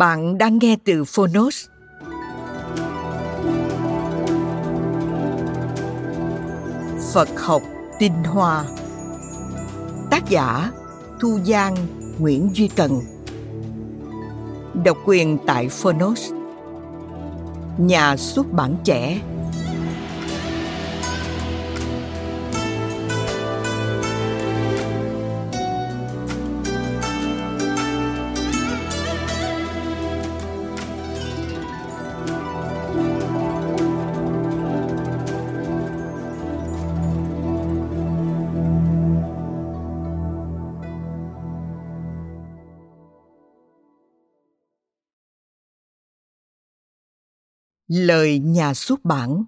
Bạn đang nghe từ Phonos. Phật học tinh hoa. Tác giả Thu Giang, Nguyễn Duy Cần. Độc quyền tại Phonos. Nhà xuất bản trẻ. Lời nhà xuất bản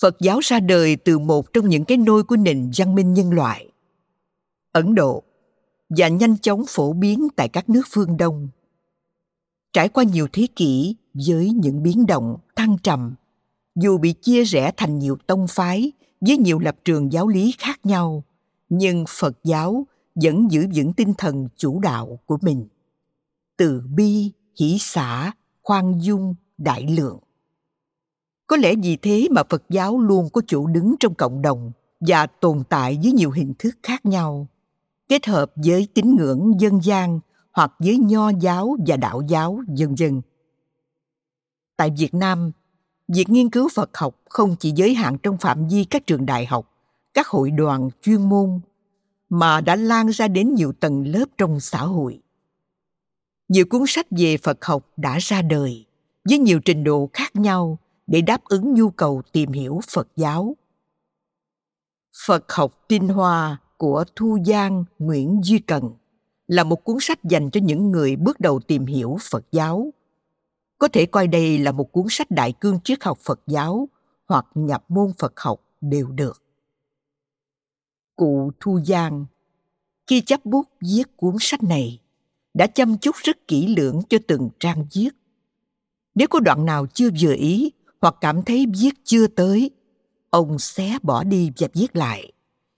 Phật giáo ra đời từ một trong những cái nôi của nền văn minh nhân loại. Ấn Độ và nhanh chóng phổ biến tại các nước phương Đông. Trải qua nhiều thế kỷ với những biến động thăng trầm, dù bị chia rẽ thành nhiều tông phái với nhiều lập trường giáo lý khác nhau, nhưng Phật giáo vẫn giữ vững tinh thần chủ đạo của mình. Từ bi, hỷ xã, khoan dung, đại lượng. Có lẽ vì thế mà Phật giáo luôn có chỗ đứng trong cộng đồng và tồn tại với nhiều hình thức khác nhau, kết hợp với tín ngưỡng dân gian hoặc với nho giáo và đạo giáo dân dân. Tại Việt Nam, việc nghiên cứu Phật học không chỉ giới hạn trong phạm vi các trường đại học, các hội đoàn chuyên môn, mà đã lan ra đến nhiều tầng lớp trong xã hội nhiều cuốn sách về Phật học đã ra đời với nhiều trình độ khác nhau để đáp ứng nhu cầu tìm hiểu Phật giáo. Phật học tinh hoa của Thu Giang Nguyễn Duy Cần là một cuốn sách dành cho những người bước đầu tìm hiểu Phật giáo. Có thể coi đây là một cuốn sách đại cương triết học Phật giáo hoặc nhập môn Phật học đều được. Cụ Thu Giang khi chấp bút viết cuốn sách này đã chăm chút rất kỹ lưỡng cho từng trang viết. Nếu có đoạn nào chưa vừa ý hoặc cảm thấy viết chưa tới, ông xé bỏ đi và viết lại.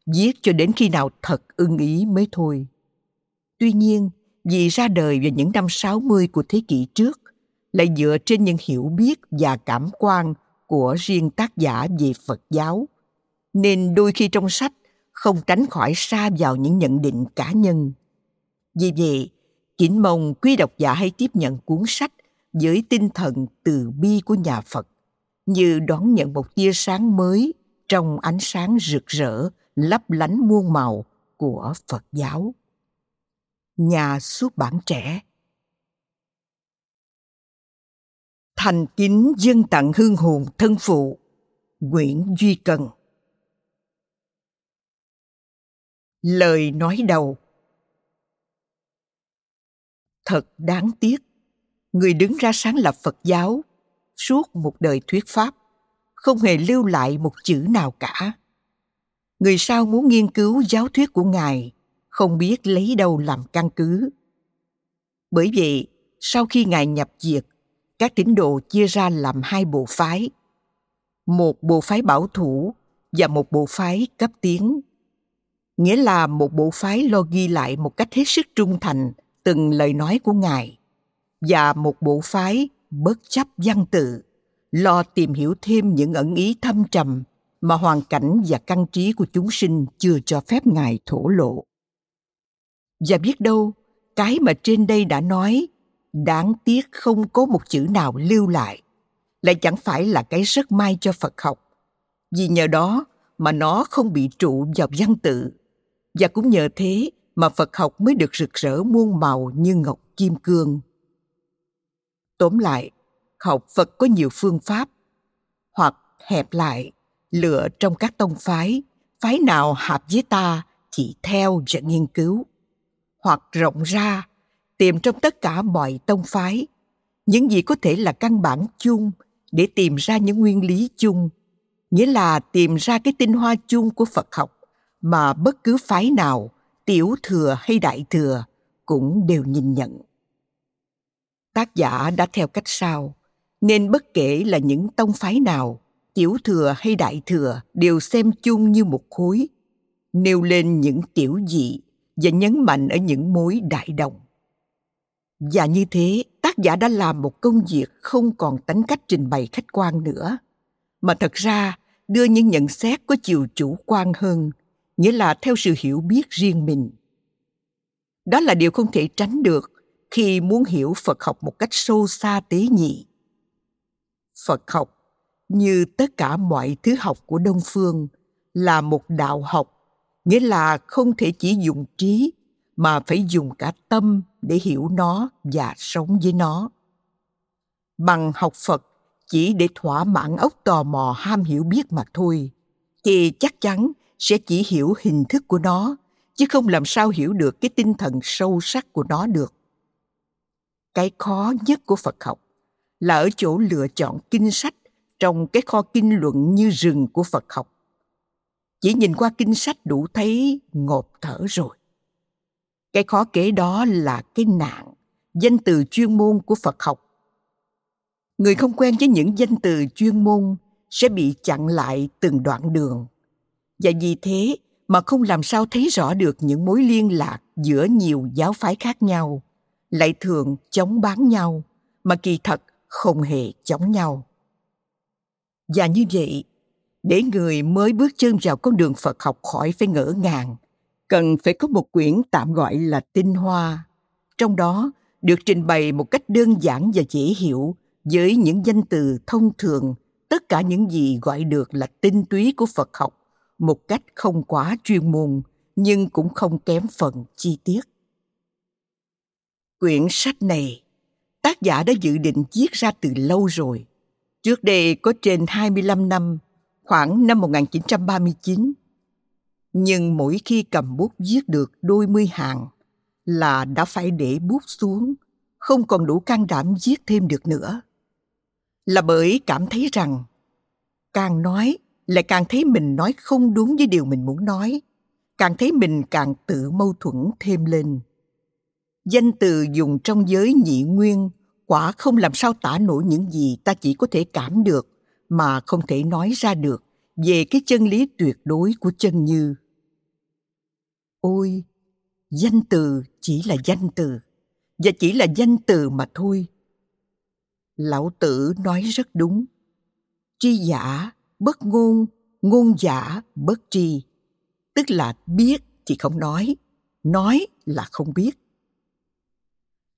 Viết cho đến khi nào thật ưng ý mới thôi. Tuy nhiên, vì ra đời vào những năm 60 của thế kỷ trước, lại dựa trên những hiểu biết và cảm quan của riêng tác giả về Phật giáo, nên đôi khi trong sách không tránh khỏi xa vào những nhận định cá nhân. Vì vậy, Kính mong quý độc giả hãy tiếp nhận cuốn sách với tinh thần từ bi của nhà Phật, như đón nhận một tia sáng mới trong ánh sáng rực rỡ, lấp lánh muôn màu của Phật giáo. Nhà xuất bản trẻ. Thành kính dân tặng hương hồn thân phụ Nguyễn Duy Cần. Lời nói đầu thật đáng tiếc. Người đứng ra sáng lập phật giáo, suốt một đời thuyết pháp, không hề lưu lại một chữ nào cả. Người sau muốn nghiên cứu giáo thuyết của ngài, không biết lấy đâu làm căn cứ. Bởi vậy, sau khi ngài nhập diệt, các tín đồ chia ra làm hai bộ phái, một bộ phái bảo thủ và một bộ phái cấp tiến. Nghĩa là một bộ phái lo ghi lại một cách hết sức trung thành từng lời nói của ngài, và một bộ phái bất chấp văn tự, lo tìm hiểu thêm những ẩn ý thâm trầm mà hoàn cảnh và căn trí của chúng sinh chưa cho phép ngài thổ lộ. Và biết đâu, cái mà trên đây đã nói, đáng tiếc không có một chữ nào lưu lại lại chẳng phải là cái rất may cho phật học. Vì nhờ đó mà nó không bị trụ vào văn tự, và cũng nhờ thế mà phật học mới được rực rỡ muôn màu như ngọc kim cương. Tóm lại, học phật có nhiều phương pháp, hoặc hẹp lại, lựa trong các tông phái phái nào hợp với ta thì theo và nghiên cứu. Hoặc rộng ra, tìm trong tất cả mọi tông phái. Những gì có thể là căn bản chung để tìm ra những nguyên lý chung. Nghĩa là tìm ra cái tinh hoa chung của phật học mà bất cứ phái nào tiểu thừa hay đại thừa cũng đều nhìn nhận. Tác giả đã theo cách sau, nên bất kể là những tông phái nào, tiểu thừa hay đại thừa đều xem chung như một khối, nêu lên những tiểu dị và nhấn mạnh ở những mối đại đồng. Và như thế, tác giả đã làm một công việc không còn tính cách trình bày khách quan nữa, mà thật ra đưa những nhận xét có chiều chủ quan hơn nghĩa là theo sự hiểu biết riêng mình. Đó là điều không thể tránh được khi muốn hiểu phật học một cách sâu xa tế nhị. Phật học, như tất cả mọi thứ học của đông phương, là một đạo học, nghĩa là không thể chỉ dùng trí, mà phải dùng cả tâm để hiểu nó và sống với nó. Bằng học phật, chỉ để thỏa mãn ốc tò mò ham hiểu biết mà thôi, thì chắc chắn sẽ chỉ hiểu hình thức của nó, chứ không làm sao hiểu được cái tinh thần sâu sắc của nó được. Cái khó nhất của phật học là ở chỗ lựa chọn kinh sách trong cái kho kinh luận như rừng của phật học. Chỉ nhìn qua kinh sách đủ thấy ngộp thở rồi. Cái khó kế đó là cái nạn, danh từ chuyên môn của phật học. Người không quen với những danh từ chuyên môn sẽ bị chặn lại từng đoạn đường và vì thế mà không làm sao thấy rõ được những mối liên lạc giữa nhiều giáo phái khác nhau, lại thường chống bán nhau, mà kỳ thật không hề chống nhau. Và như vậy, để người mới bước chân vào con đường phật học khỏi phải ngỡ ngàng, cần phải có một quyển tạm gọi là tinh hoa. Trong đó được trình bày một cách đơn giản và dễ hiểu với những danh từ thông thường, tất cả những gì gọi được là tinh túy của phật học một cách không quá chuyên môn nhưng cũng không kém phần chi tiết quyển sách này tác giả đã dự định viết ra từ lâu rồi. Trước đây có trên 25 năm, khoảng năm 1939. Nhưng mỗi khi cầm bút viết được đôi mươi hàng là đã phải để bút xuống, không còn đủ can đảm viết thêm được nữa. Là bởi cảm thấy rằng càng nói lại càng thấy mình nói không đúng với điều mình muốn nói, càng thấy mình càng tự mâu thuẫn thêm lên. Danh từ dùng trong giới nhị nguyên quả không làm sao tả nổi những gì ta chỉ có thể cảm được mà không thể nói ra được về cái chân lý tuyệt đối của chân như. Ôi danh từ chỉ là danh từ và chỉ là danh từ mà thôi. Lão tử nói rất đúng. Tri giả bất ngôn ngôn giả, bất tri. Tức là biết thì không nói nói là không biết.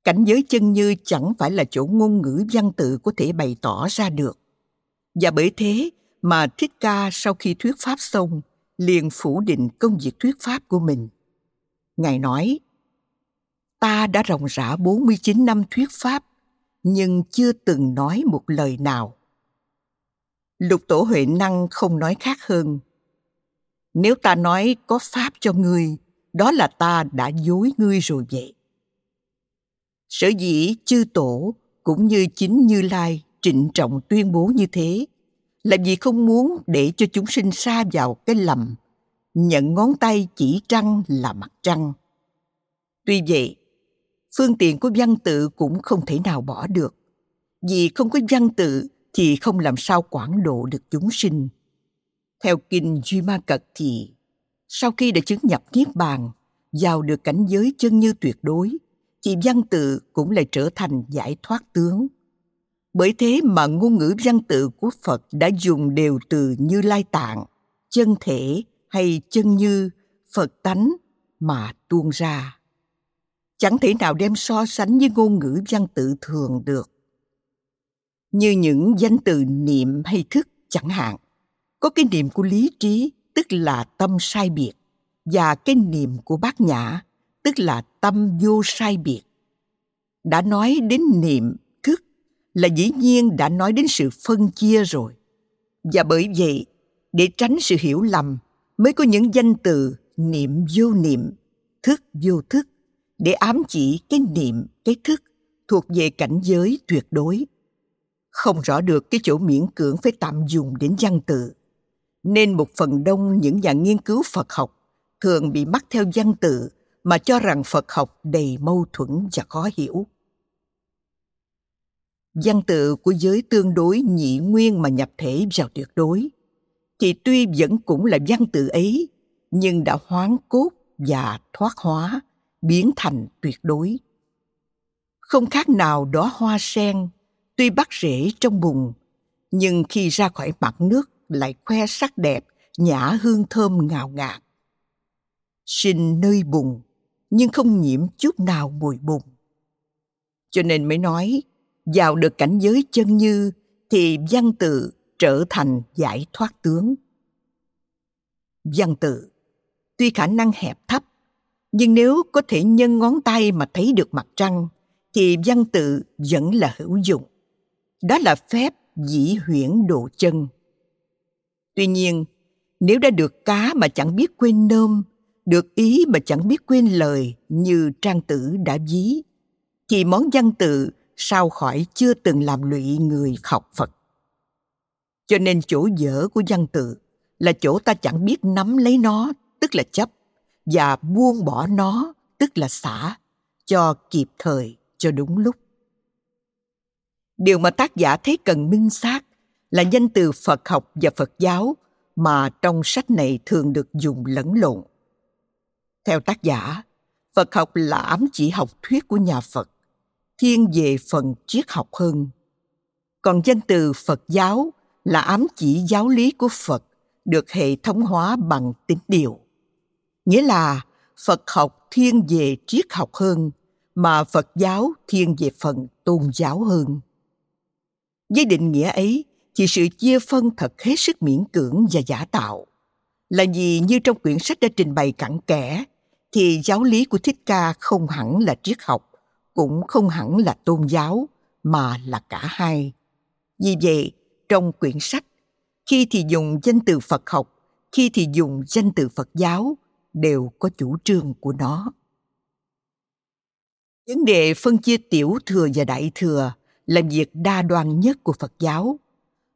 Cảnh giới chân như chẳng phải là chỗ ngôn ngữ văn tự có thể bày tỏ ra được. Và bởi thế mà thích ca sau khi thuyết pháp xong, liền phủ định công việc thuyết pháp của mình. Ngài nói, ta đã ròng rã 49 năm thuyết pháp, nhưng chưa từng nói một lời nào lục tổ huệ năng không nói khác hơn. Nếu ta nói có pháp cho ngươi, đó là ta đã dối ngươi rồi vậy. Sở dĩ chư tổ cũng như chính như lai trịnh trọng tuyên bố như thế là vì không muốn để cho chúng sinh xa vào cái lầm, nhận ngón tay chỉ trăng là mặt trăng. Tuy vậy, phương tiện của văn tự cũng không thể nào bỏ được, vì không có văn tự thì không làm sao quản độ được chúng sinh theo kinh duy ma cật thì sau khi đã chứng nhập niết bàn vào được cảnh giới chân như tuyệt đối thì văn tự cũng lại trở thành giải thoát tướng. Bởi thế mà ngôn ngữ văn tự của Phật đã dùng đều từ như lai tạng, chân thể hay chân như, Phật tánh mà tuôn ra. Chẳng thể nào đem so sánh với ngôn ngữ văn tự thường được. Như những danh từ niệm hay thức chẳng hạn, có cái niệm của lý trí tức là tâm sai biệt và cái niệm của bát nhã tức là tâm vô sai biệt. Đã nói đến niệm thức là dĩ nhiên đã nói đến sự phân chia rồi. Và bởi vậy để tránh sự hiểu lầm mới có những danh từ niệm vô niệm thức vô thức để ám chỉ cái niệm cái thức thuộc về cảnh giới tuyệt đối không rõ được cái chỗ miễn cưỡng phải tạm dùng đến văn tự. Nên một phần đông những nhà nghiên cứu phật học thường bị mắc theo văn tự mà cho rằng phật học đầy mâu thuẫn và khó hiểu. Văn tự của giới tương đối nhị nguyên mà nhập thể vào tuyệt đối. Thì tuy vẫn cũng là văn tự ấy, nhưng đã hoán cốt và thoát hóa, biến thành tuyệt đối. Không khác nào đó hoa sen tuy bắt rễ trong bùn nhưng khi ra khỏi mặt nước lại khoe sắc đẹp, nhã hương thơm ngào ngạt. Sinh nơi bùn nhưng không nhiễm chút nào mùi bùn cho nên mới nói, vào được cảnh giới chân như, thì văn tự trở thành giải thoát tướng. Văn tự, tuy khả năng hẹp thấp, nhưng nếu có thể nhân ngón tay mà thấy được mặt trăng, thì văn tự vẫn là hữu dụng đó là phép dĩ huyễn độ chân. Tuy nhiên, nếu đã được cá mà chẳng biết quên nôm, được ý mà chẳng biết quên lời như trang tử đã ví, thì món văn tự sao khỏi chưa từng làm lụy người học phật. Cho nên chỗ dở của văn tự là chỗ ta chẳng biết nắm lấy nó, tức là chấp, và buông bỏ nó, tức là xả, cho kịp thời, cho đúng lúc điều mà tác giả thấy cần minh xác là danh từ phật học và phật giáo mà trong sách này thường được dùng lẫn lộn. Theo tác giả, phật học là ám chỉ học thuyết của nhà phật, thiên về phần triết học hơn. Còn danh từ phật giáo là ám chỉ giáo lý của phật được hệ thống hóa bằng tính điều. Nghĩa là phật học thiên về triết học hơn mà phật giáo thiên về phần tôn giáo hơn với định nghĩa ấy, thì sự chia phân thật hết sức miễn cưỡng và giả tạo. Là vì như trong quyển sách đã trình bày cặn kẽ, thì giáo lý của thích ca không hẳn là triết học, cũng không hẳn là tôn giáo, mà là cả hai. Vì vậy, trong quyển sách, khi thì dùng danh từ phật học, khi thì dùng danh từ phật giáo, đều có chủ trương của nó. Vấn đề phân chia tiểu thừa và đại thừa là việc đa đoan nhất của phật giáo,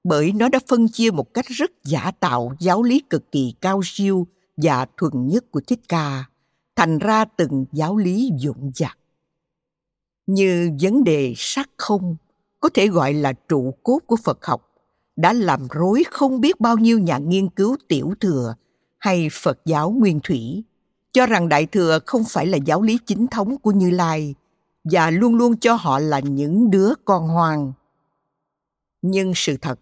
bởi nó đã phân chia một cách rất giả tạo giáo lý cực kỳ cao siêu và thuần nhất của thích ca, thành ra từng giáo lý dụng dặt như vấn đề sắc không, có thể gọi là trụ cốt của phật học, đã làm rối không biết bao nhiêu nhà nghiên cứu tiểu thừa hay phật giáo nguyên thủy, cho rằng đại thừa không phải là giáo lý chính thống của như lai và luôn luôn cho họ là những đứa con hoang. Nhưng sự thật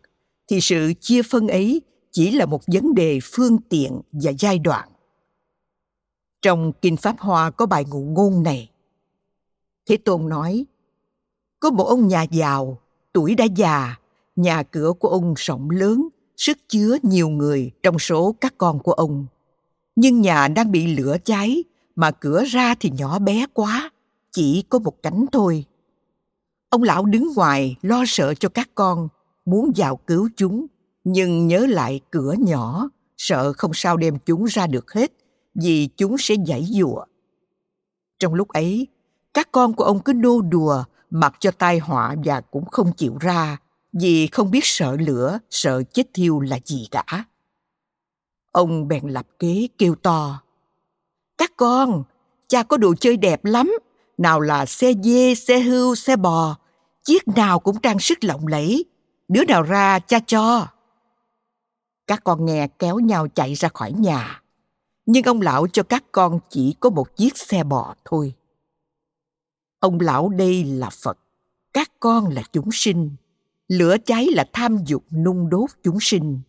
thì sự chia phân ấy chỉ là một vấn đề phương tiện và giai đoạn. Trong kinh pháp hoa có bài ngụ ngôn này. Thế tôn nói, có một ông nhà giàu, tuổi đã già, nhà cửa của ông rộng lớn, sức chứa nhiều người trong số các con của ông. Nhưng nhà đang bị lửa cháy mà cửa ra thì nhỏ bé quá chỉ có một cánh thôi. Ông lão đứng ngoài lo sợ cho các con, muốn vào cứu chúng, nhưng nhớ lại cửa nhỏ, sợ không sao đem chúng ra được hết, vì chúng sẽ giãy giụa trong lúc ấy, các con của ông cứ nô đùa, mặc cho tai họa và cũng không chịu ra, vì không biết sợ lửa, sợ chết thiêu là gì cả. Ông bèn lập kế kêu to, các con, cha có đồ chơi đẹp lắm nào là xe dê, xe hưu, xe bò, chiếc nào cũng trang sức lộng lẫy. Đứa nào ra, cha cho. Các con nghe kéo nhau chạy ra khỏi nhà. Nhưng ông lão cho các con chỉ có một chiếc xe bò thôi. Ông lão đây là phật, các con là chúng sinh. Lửa cháy là tham dục nung đốt chúng sinh.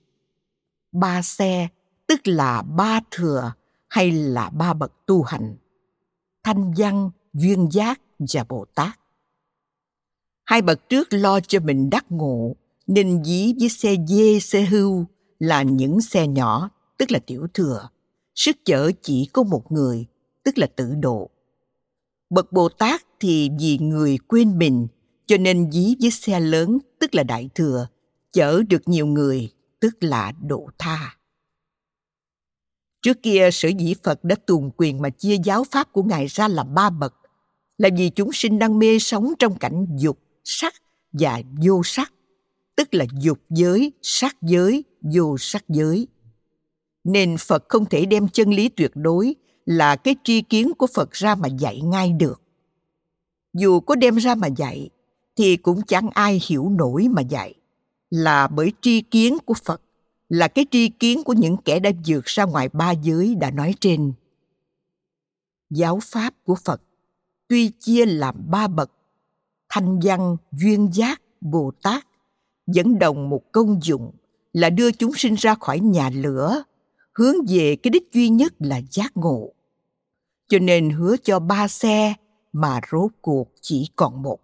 Ba xe, tức là ba thừa hay là ba bậc tu hành. Thanh văn duyên giác và bồ tát. Hai bậc trước lo cho mình đắc ngộ, nên dí với xe dê, xe hưu là những xe nhỏ, tức là tiểu thừa. Sức chở chỉ có một người, tức là tự độ. Bậc bồ tát thì vì người quên mình, cho nên dí với xe lớn, tức là đại thừa, chở được nhiều người, tức là độ tha. Trước kia, sở dĩ phật đã tuồn quyền mà chia giáo pháp của ngài ra làm ba bậc là vì chúng sinh đang mê sống trong cảnh dục sắc và vô sắc, tức là dục giới, sắc giới, vô sắc giới. Nên phật không thể đem chân lý tuyệt đối là cái tri kiến của phật ra mà dạy ngay được. Dù có đem ra mà dạy, thì cũng chẳng ai hiểu nổi mà dạy, là bởi tri kiến của phật, là cái tri kiến của những kẻ đã vượt ra ngoài ba giới đã nói trên. Giáo pháp của phật tuy chia làm ba bậc, thanh văn, duyên giác, bồ tát vẫn đồng một công dụng là đưa chúng sinh ra khỏi nhà lửa, hướng về cái đích duy nhất là giác ngộ. Cho nên hứa cho ba xe mà rốt cuộc chỉ còn một.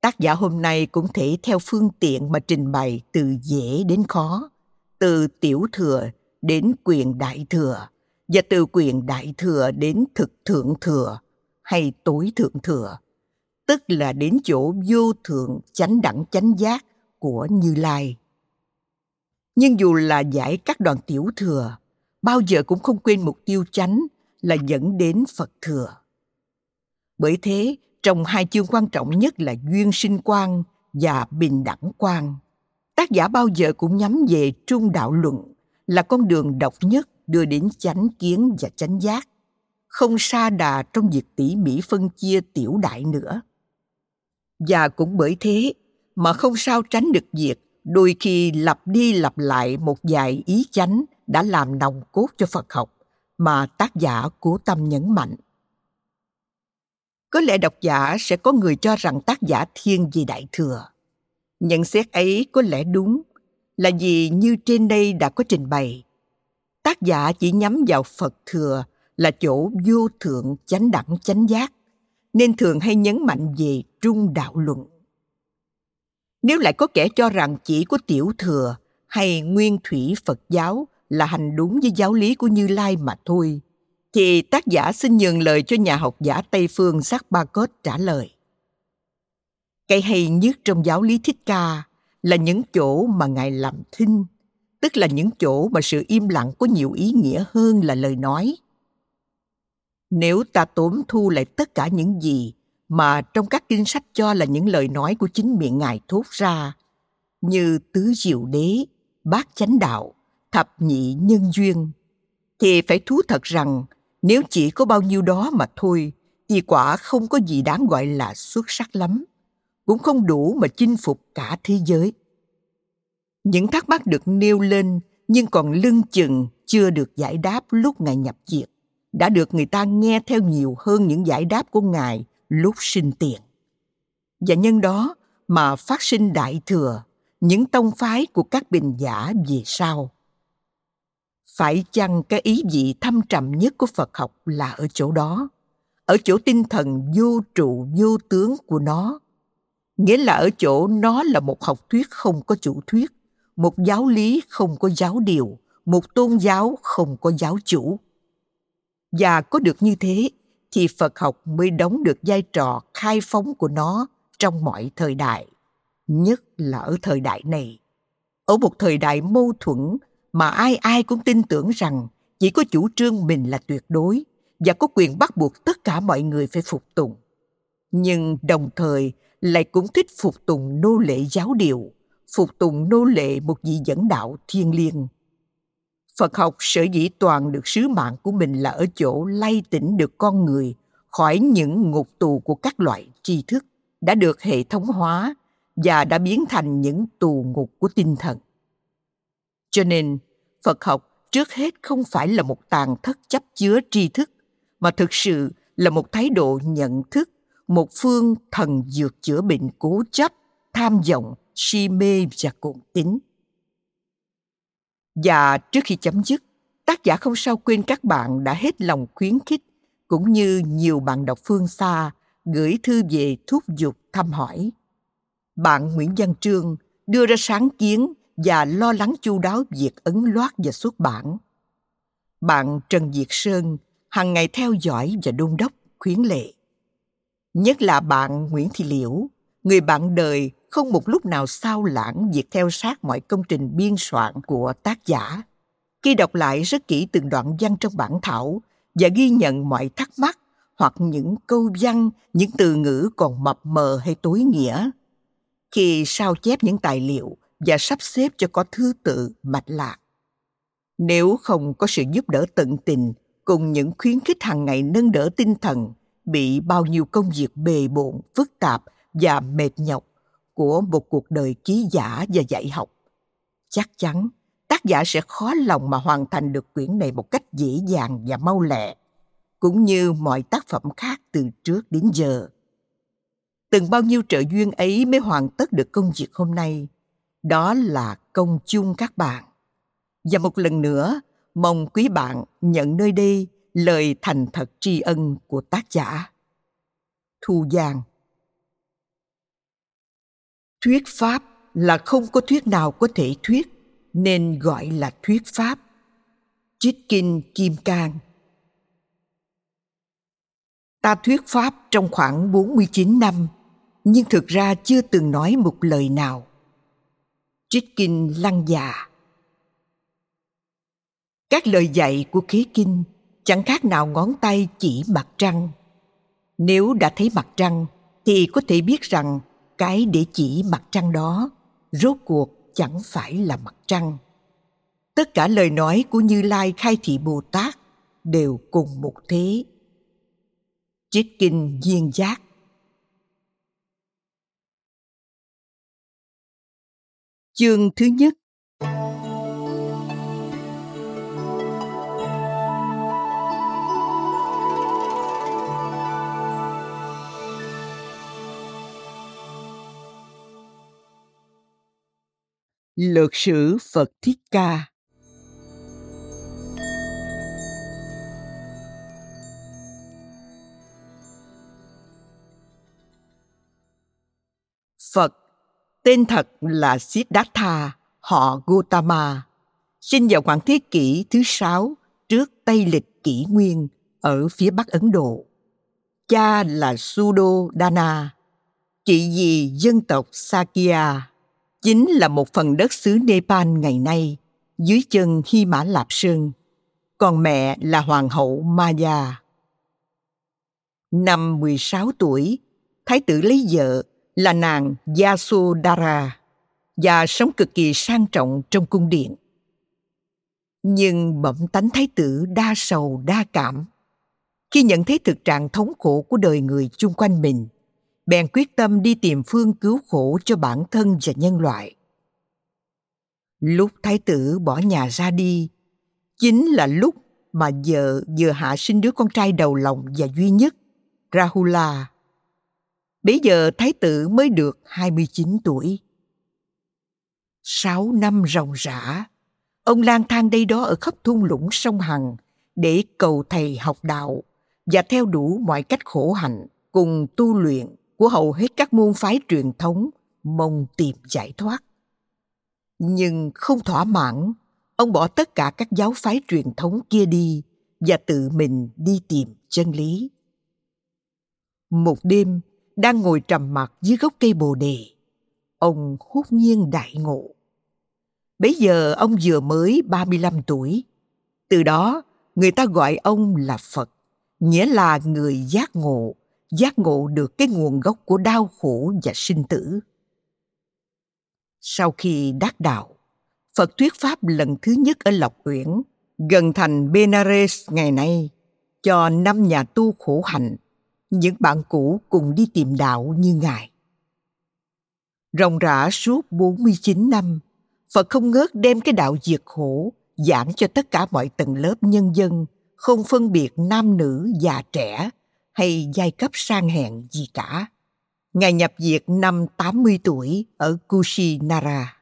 Tác giả hôm nay cũng thể theo phương tiện mà trình bày từ dễ đến khó, từ tiểu thừa đến quyền đại thừa và từ quyền đại thừa đến thực thượng thừa, hay tối thượng thừa, tức là đến chỗ vô thượng chánh đẳng chánh giác của như lai. Nhưng dù là giải các đoàn tiểu thừa, bao giờ cũng không quên mục tiêu chánh là dẫn đến phật thừa. Bởi thế, trong hai chương quan trọng nhất là duyên sinh quan và bình đẳng quan tác giả bao giờ cũng nhắm về trung đạo luận là con đường độc nhất đưa đến chánh kiến và chánh giác, không xa đà trong việc tỉ mỉ phân chia tiểu đại nữa. Và cũng bởi thế mà không sao tránh được việc đôi khi lặp đi lặp lại một vài ý chánh đã làm nòng cốt cho phật học mà tác giả cố tâm nhấn mạnh. Có lẽ độc giả sẽ có người cho rằng tác giả thiên về đại thừa. Nhận xét ấy có lẽ đúng, là vì như trên đây đã có trình bày tác giả chỉ nhắm vào phật thừa là chỗ vô thượng chánh đẳng chánh giác, nên thường hay nhấn mạnh về trung đạo luận. Nếu lại có kẻ cho rằng chỉ có tiểu thừa hay nguyên thủy phật giáo là hành đúng với giáo lý của như lai mà thôi, thì tác giả xin nhường lời cho nhà học giả tây phương sắc ba cốt trả lời. Cái hay nhất trong giáo lý thích ca là những chỗ mà ngài làm thinh tức là những chỗ mà sự im lặng có nhiều ý nghĩa hơn là lời nói. Nếu ta tóm thu lại tất cả những gì mà trong các kinh sách cho là những lời nói của chính miệng ngài thốt ra, như tứ diệu đế, bát chánh đạo, thập nhị nhân duyên, thì phải thú thật rằng nếu chỉ có bao nhiêu đó mà thôi thì quả không có gì đáng gọi là xuất sắc lắm, cũng không đủ mà chinh phục cả thế giới những thắc mắc được nêu lên, nhưng còn lưng chừng chưa được giải đáp lúc ngài nhập diệt. Đã được người ta nghe theo nhiều hơn những giải đáp của ngài lúc sinh tiền. Và nhân đó mà phát sinh đại thừa, những tông phái của các bình giả về sau. Phải chăng cái ý vị thâm trầm nhất của phật học là ở chỗ đó? Ở chỗ tinh thần vô trụ, vô tướng của nó. Nghĩa là ở chỗ nó là một học thuyết không có chủ thuyết một giáo lý không có giáo điều, một tôn giáo không có giáo chủ. Và có được như thế, thì phật học mới đóng được vai trò khai phóng của nó trong mọi thời đại, nhất là ở thời đại này. Ở một thời đại mâu thuẫn mà ai ai cũng tin tưởng rằng chỉ có chủ trương mình là tuyệt đối và có quyền bắt buộc tất cả mọi người phải phục tùng. Nhưng đồng thời lại cũng thích phục tùng nô lệ giáo điều phục tùng nô lệ một vị dẫn đạo thiên liêng. Phật học sở dĩ toàn được sứ mạng của mình là ở chỗ lay tỉnh được con người khỏi những ngục tù của các loại tri thức đã được hệ thống hóa và đã biến thành những tù ngục của tinh thần. Cho nên, phật học trước hết không phải là một tàn thất chấp chứa tri thức, mà thực sự là một thái độ nhận thức, một phương thần dược chữa bệnh cố chấp, tham vọng si mê và cuồng tín. Và trước khi chấm dứt, tác giả không sao quên các bạn đã hết lòng khuyến khích cũng như nhiều bạn đọc phương xa gửi thư về thúc giục thăm hỏi. Bạn nguyễn văn trương đưa ra sáng kiến và lo lắng chu đáo việc ấn loát và xuất bản. Bạn trần việt sơn hàng ngày theo dõi và đôn đốc khuyến lệ. Nhất là bạn nguyễn thị liễu, người bạn đời không một lúc nào sao lãng việc theo sát mọi công trình biên soạn của tác giả. Khi đọc lại rất kỹ từng đoạn văn trong bản thảo và ghi nhận mọi thắc mắc hoặc những câu văn, những từ ngữ còn mập mờ hay tối nghĩa. Khi sao chép những tài liệu và sắp xếp cho có thứ tự mạch lạc. Nếu không có sự giúp đỡ tận tình cùng những khuyến khích hàng ngày nâng đỡ tinh thần, bị bao nhiêu công việc bề bộn, phức tạp và mệt nhọc của một cuộc đời ký giả và dạy học. Chắc chắn, tác giả sẽ khó lòng mà hoàn thành được quyển này một cách dễ dàng và mau lẹ, cũng như mọi tác phẩm khác từ trước đến giờ. Từng bao nhiêu trợ duyên ấy mới hoàn tất được công việc hôm nay, đó là công chung các bạn. Và một lần nữa, mong quý bạn nhận nơi đây lời thành thật tri ân của tác giả. Thu giang thuyết pháp là không có thuyết nào có thể thuyết, nên gọi là thuyết pháp. Trích kinh kim cang. Ta thuyết pháp trong khoảng 49 năm, nhưng thực ra chưa từng nói một lời nào. Trích kinh lăng già. Các lời dạy của kế kinh chẳng khác nào ngón tay chỉ mặt trăng. Nếu đã thấy mặt trăng thì có thể biết rằng cái để chỉ mặt trăng đó, rốt cuộc chẳng phải là mặt trăng. Tất cả lời nói của như lai khai thị bồ tát đều cùng một thế. Trích kinh duyên giác chương thứ nhất Lược sử Phật Thích Ca Phật, tên thật là Siddhartha, họ Gautama, sinh vào khoảng thế kỷ thứ sáu trước Tây lịch kỷ nguyên ở phía Bắc Ấn Độ. Cha là Sudodana, chị dì dân tộc Sakya chính là một phần đất xứ Nepal ngày nay, dưới chân Hy Mã Lạp Sơn. Còn mẹ là Hoàng hậu Maya. Năm 16 tuổi, Thái tử lấy vợ là nàng Yasodhara và sống cực kỳ sang trọng trong cung điện. Nhưng bẩm tánh thái tử đa sầu đa cảm. Khi nhận thấy thực trạng thống khổ của đời người chung quanh mình, bèn quyết tâm đi tìm phương cứu khổ cho bản thân và nhân loại. Lúc thái tử bỏ nhà ra đi, chính là lúc mà vợ vừa hạ sinh đứa con trai đầu lòng và duy nhất, Rahula. Bây giờ thái tử mới được 29 tuổi. Sáu năm ròng rã, ông lang thang đây đó ở khắp thung lũng sông Hằng để cầu thầy học đạo và theo đủ mọi cách khổ hạnh cùng tu luyện của hầu hết các môn phái truyền thống mong tìm giải thoát. Nhưng không thỏa mãn, ông bỏ tất cả các giáo phái truyền thống kia đi và tự mình đi tìm chân lý. Một đêm, đang ngồi trầm mặc dưới gốc cây bồ đề, ông hút nhiên đại ngộ. Bấy giờ ông vừa mới 35 tuổi. Từ đó, người ta gọi ông là Phật, nghĩa là người giác ngộ giác ngộ được cái nguồn gốc của đau khổ và sinh tử. Sau khi đắc đạo, Phật thuyết pháp lần thứ nhất ở Lộc Uyển, gần thành Benares ngày nay, cho năm nhà tu khổ hạnh, những bạn cũ cùng đi tìm đạo như Ngài. Rồng rã suốt 49 năm, Phật không ngớt đem cái đạo diệt khổ giảng cho tất cả mọi tầng lớp nhân dân, không phân biệt nam nữ già trẻ, hay giai cấp sang hèn gì cả. Ngài nhập diệt năm 80 tuổi ở Kushinara.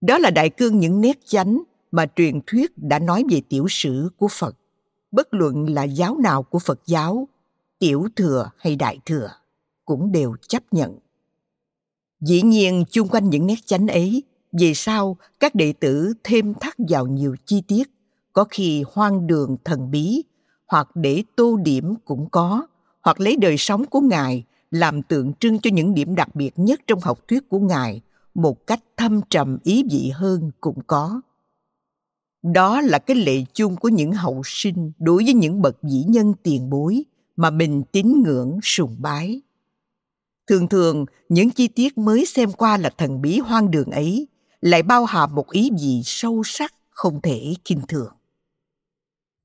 Đó là đại cương những nét chánh mà truyền thuyết đã nói về tiểu sử của Phật, bất luận là giáo nào của Phật giáo, tiểu thừa hay đại thừa, cũng đều chấp nhận. Dĩ nhiên chung quanh những nét chánh ấy, về sau các đệ tử thêm thắt vào nhiều chi tiết, có khi hoang đường thần bí, hoặc để tô điểm cũng có, hoặc lấy đời sống của Ngài làm tượng trưng cho những điểm đặc biệt nhất trong học thuyết của Ngài một cách thâm trầm ý vị hơn cũng có. Đó là cái lệ chung của những hậu sinh đối với những bậc vĩ nhân tiền bối mà mình tín ngưỡng sùng bái. Thường thường, những chi tiết mới xem qua là thần bí hoang đường ấy lại bao hàm một ý gì sâu sắc không thể kinh thường.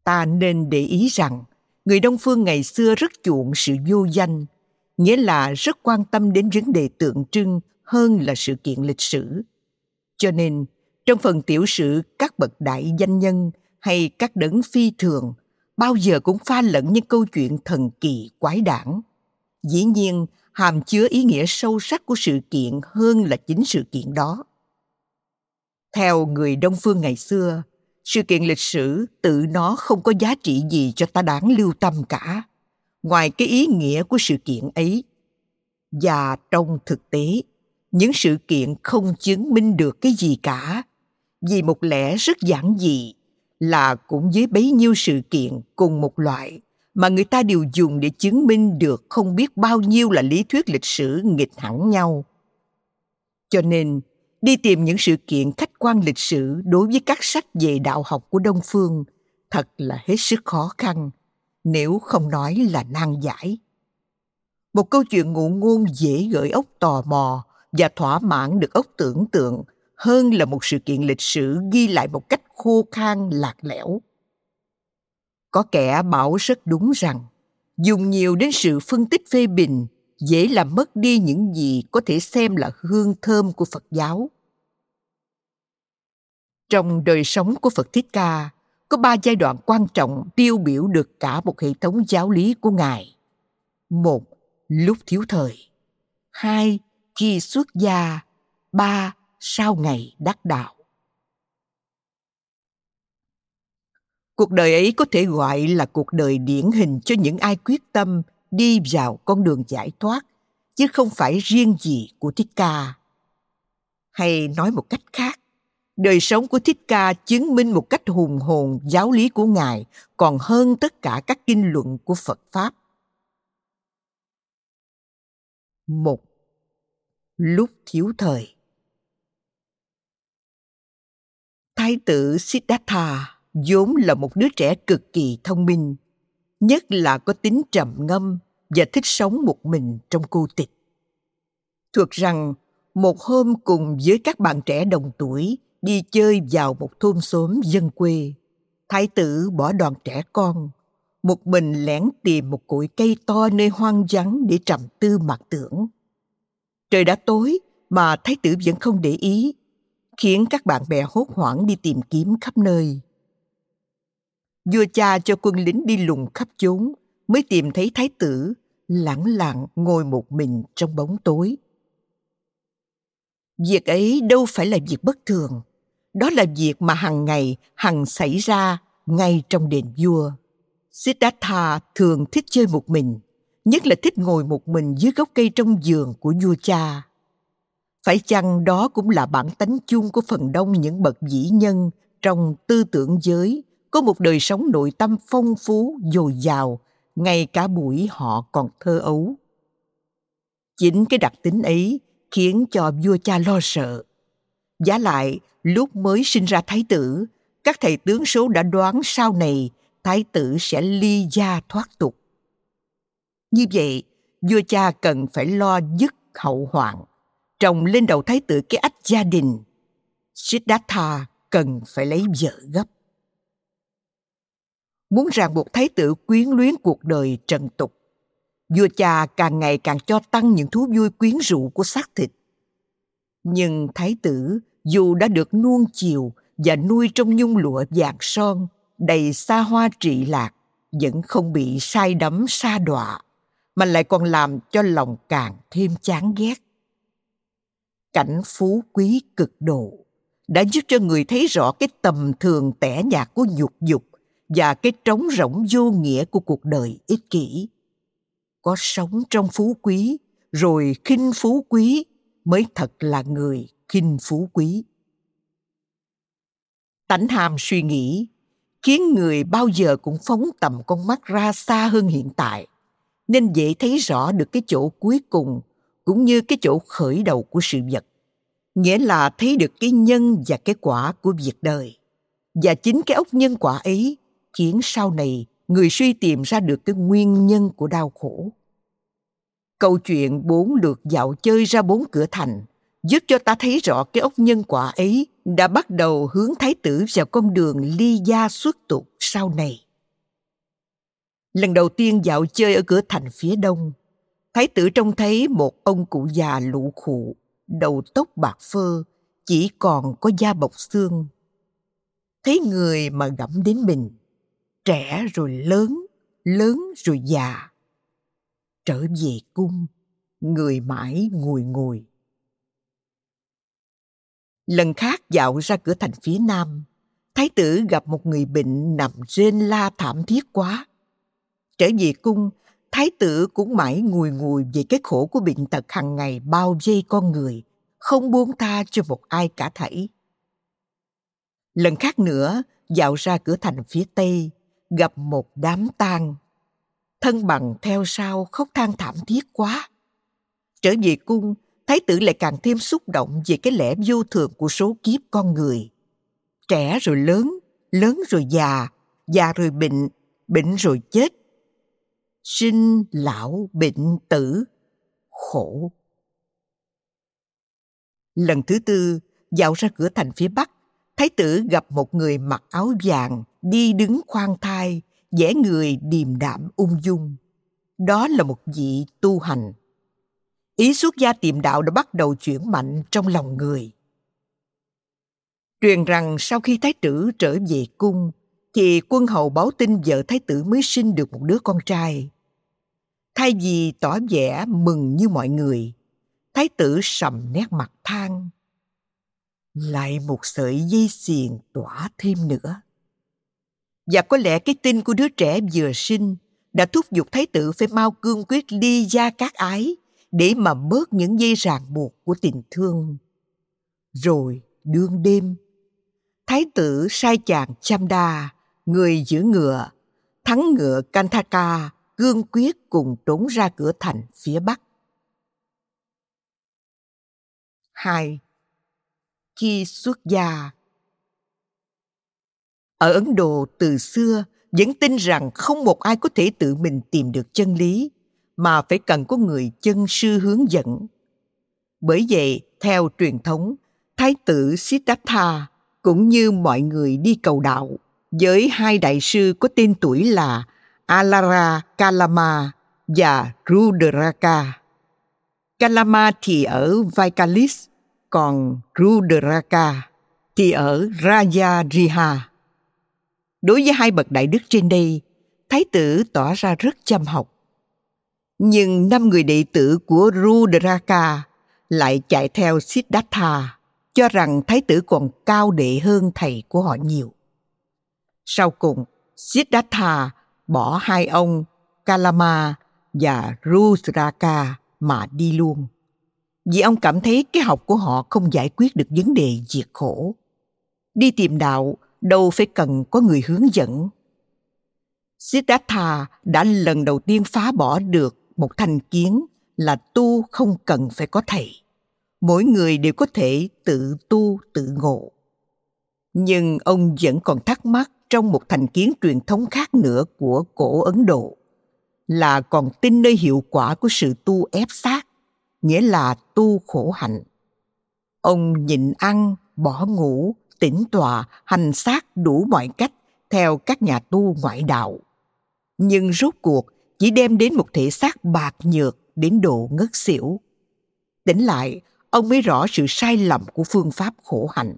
Ta nên để ý rằng, người Đông Phương ngày xưa rất chuộng sự vô danh, nghĩa là rất quan tâm đến vấn đề tượng trưng hơn là sự kiện lịch sử. Cho nên, trong phần tiểu sử các bậc đại danh nhân hay các đấng phi thường, bao giờ cũng pha lẫn những câu chuyện thần kỳ quái đản. Dĩ nhiên, hàm chứa ý nghĩa sâu sắc của sự kiện hơn là chính sự kiện đó. Theo người Đông Phương ngày xưa, sự kiện lịch sử tự nó không có giá trị gì cho ta đáng lưu tâm cả, ngoài cái ý nghĩa của sự kiện ấy. Và trong thực tế, những sự kiện không chứng minh được cái gì cả, vì một lẽ rất giản dị là cũng với bấy nhiêu sự kiện cùng một loại mà người ta đều dùng để chứng minh được không biết bao nhiêu là lý thuyết lịch sử nghịch hẳn nhau. Cho nên, đi tìm những sự kiện khách quan lịch sử đối với các sách về đạo học của Đông Phương thật là hết sức khó khăn, nếu không nói là nan giải. Một câu chuyện ngụ ngôn dễ gợi ốc tò mò và thỏa mãn được ốc tưởng tượng hơn là một sự kiện lịch sử ghi lại một cách khô khan lạc lẽo có kẻ bảo rất đúng rằng dùng nhiều đến sự phân tích phê bình dễ làm mất đi những gì có thể xem là hương thơm của phật giáo. Trong đời sống của phật thích ca, có ba giai đoạn quan trọng tiêu biểu được cả một hệ thống giáo lý của ngài. Một, lúc thiếu thời. Hai, khi xuất gia. Ba, sau ngày đắc đạo. Cuộc đời ấy có thể gọi là cuộc đời điển hình cho những ai quyết tâm đi vào con đường giải thoát, chứ không phải riêng gì của thích ca. Hay nói một cách khác, đời sống của thích ca chứng minh một cách hùng hồn giáo lý của ngài còn hơn tất cả các kinh luận của phật pháp. Một, lúc thiếu thời. Thái tử siddhartha vốn là một đứa trẻ cực kỳ thông minh nhất là có tính trầm ngâm và thích sống một mình trong cô tịch. Thuật rằng, một hôm cùng với các bạn trẻ đồng tuổi đi chơi vào một thôn xóm dân quê, thái tử bỏ đoàn trẻ con, một mình lẻn tìm một cội cây to nơi hoang vắng để trầm tư mặc tưởng. Trời đã tối mà thái tử vẫn không để ý, khiến các bạn bè hốt hoảng đi tìm kiếm khắp nơi vua cha cho quân lính đi lùng khắp chốn, mới tìm thấy thái tử, lẳng lặng ngồi một mình trong bóng tối. Việc ấy đâu phải là việc bất thường, đó là việc mà hàng ngày, hằng xảy ra ngay trong đền vua. Siddhartha thường thích chơi một mình, nhất là thích ngồi một mình dưới gốc cây trong vườn của vua cha. Phải chăng đó cũng là bản tánh chung của phần đông những bậc vĩ nhân trong tư tưởng giới có một đời sống nội tâm phong phú, dồi dào, ngay cả buổi họ còn thơ ấu. Chính cái đặc tính ấy khiến cho vua cha lo sợ. Giá lại, lúc mới sinh ra thái tử, các thầy tướng số đã đoán sau này thái tử sẽ ly gia thoát tục. Như vậy, vua cha cần phải lo dứt hậu hoạn. Trồng lên đầu thái tử cái ách gia đình. Siddhartha cần phải lấy vợ gấp muốn ràng buộc thái tử quyến luyến cuộc đời trần tục. Vua cha càng ngày càng cho tăng những thú vui quyến rũ của xác thịt. Nhưng thái tử, dù đã được nuông chiều và nuôi trong nhung lụa vàng son, đầy xa hoa trị lạc, vẫn không bị sai đắm sa đọa, mà lại còn làm cho lòng càng thêm chán ghét cảnh phú quý cực độ đã giúp cho người thấy rõ cái tầm thường tẻ nhạt của nhục dục và cái trống rỗng vô nghĩa của cuộc đời ích kỷ. Có sống trong phú quý, rồi khinh phú quý mới thật là người khinh phú quý. Tánh ham suy nghĩ, khiến người bao giờ cũng phóng tầm con mắt ra xa hơn hiện tại, nên dễ thấy rõ được cái chỗ cuối cùng cũng như cái chỗ khởi đầu của sự vật, nghĩa là thấy được cái nhân và cái quả của việc đời. Và chính cái ốc nhân quả ấy khiến sau này người suy tìm ra được cái nguyên nhân của đau khổ câu chuyện bốn lượt dạo chơi ra bốn cửa thành giúp cho ta thấy rõ cái ốc nhân quả ấy đã bắt đầu hướng thái tử vào con đường ly gia xuất tục sau này. Lần đầu tiên dạo chơi ở cửa thành phía đông, thái tử trông thấy một ông cụ già lụ khụ, đầu tóc bạc phơ, chỉ còn có da bọc xương. Thấy người mà gẫm đến mình, trẻ rồi lớn, lớn rồi già. Trở về cung, người mãi ngùi ngùi Lần khác dạo ra cửa thành phía nam, thái tử gặp một người bệnh nằm rên la thảm thiết quá. Trở về cung, thái tử cũng mãi ngùi ngùi về cái khổ của bệnh tật hàng ngày bao vây con người, không buông tha cho một ai cả thảy. Lần khác nữa, dạo ra cửa thành phía tây, gặp một đám tang. Thân bằng theo sau khóc than thảm thiết quá. Trở về cung, thái tử lại càng thêm xúc động về cái lẽ vô thường của số kiếp con người. Trẻ rồi lớn, lớn rồi già, già rồi bệnh, bệnh rồi chết. Sinh, lão, bệnh, tử, khổ. Lần thứ tư, dạo ra cửa thành phía bắc, thái tử gặp một người mặc áo vàng, đi đứng khoan thai, vẻ người điềm đạm ung dung. Đó là một vị tu hành ý xuất gia tiệm đạo đã bắt đầu chuyển mạnh trong lòng người. Truyền rằng sau khi thái tử trở về cung, thì quân hầu báo tin vợ thái tử mới sinh được một đứa con trai. Thay vì tỏ vẻ mừng như mọi người, thái tử sầm nét mặt than. Lại một sợi dây xiềng tỏa thêm nữa. Và có lẽ cái tin của đứa trẻ vừa sinh đã thúc giục thái tử phải mau cương quyết ly gia các ái để mà bớt những dây ràng buộc của tình thương. Rồi đương đêm, thái tử sai chàng Chamda, người giữ ngựa, thắng ngựa Kantaka, cương quyết cùng trốn ra cửa thành phía bắc. 2. Khi xuất gia Ở Ấn Độ từ xưa vẫn tin rằng không một ai có thể tự mình tìm được chân lý mà phải cần có người chân sư hướng dẫn. Bởi vậy, theo truyền thống, Thái tử Siddhartha cũng như mọi người đi cầu đạo với hai đại sư có tên tuổi là Alara Kalama và Rudraka. Kalama thì ở Vaikalis, còn Rudraka thì ở Rajariha. Đối với hai bậc đại đức trên đây, Thái tử tỏ ra rất chăm học nhưng năm người đệ tử của Rudraka lại chạy theo Siddhartha, cho rằng thái tử còn cao đệ hơn thầy của họ nhiều. Sau cùng, Siddhartha bỏ hai ông Kalama và Rudraka mà đi luôn. Vì ông cảm thấy cái học của họ không giải quyết được vấn đề diệt khổ. Đi tìm đạo, đâu phải cần có người hướng dẫn. Siddhartha đã lần đầu tiên phá bỏ được một thành kiến là tu không cần phải có thầy mỗi người đều có thể tự tu, tự ngộ nhưng ông vẫn còn thắc mắc trong một thành kiến truyền thống khác nữa của cổ ấn độ, là còn tin nơi hiệu quả của sự tu ép sát nghĩa là tu khổ hạnh ông nhịn ăn bỏ ngủ tĩnh tọa hành sát đủ mọi cách theo các nhà tu ngoại đạo nhưng rốt cuộc chỉ đem đến một thể xác bạc nhược đến độ ngất xỉu. Tỉnh lại, ông mới rõ sự sai lầm của phương pháp khổ hạnh.